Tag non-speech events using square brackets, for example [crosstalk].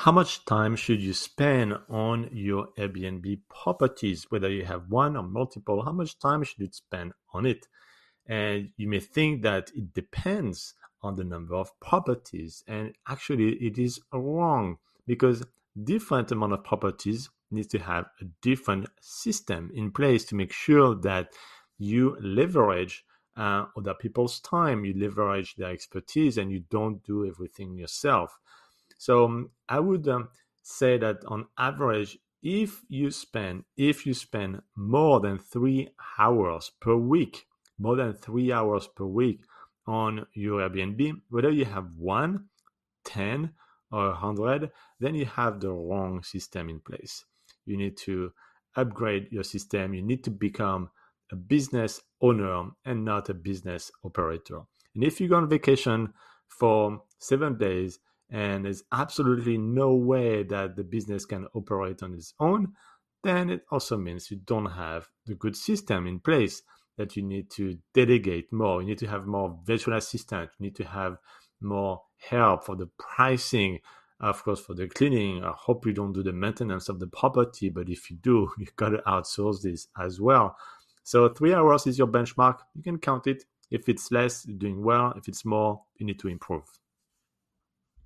how much time should you spend on your Airbnb properties, whether you have one or multiple? How much time should you spend on it? And you may think that it depends on the number of properties, and actually, it is wrong because different amount of properties needs to have a different system in place to make sure that you leverage uh, other people's time, you leverage their expertise, and you don't do everything yourself. So um, I would um, say that on average, if you spend if you spend more than three hours per week, more than three hours per week on your Airbnb, whether you have one, ten, or 100, then you have the wrong system in place. You need to upgrade your system. You need to become a business owner and not a business operator. And if you go on vacation for seven days and there's absolutely no way that the business can operate on its own, then it also means you don't have the good system in place that you need to delegate more. You need to have more virtual assistant. You need to have more help for the pricing, of course, for the cleaning. I hope you don't do the maintenance of the property, but if you do, [laughs] you've got to outsource this as well. So three hours is your benchmark. You can count it. If it's less, you're doing well. If it's more, you need to improve.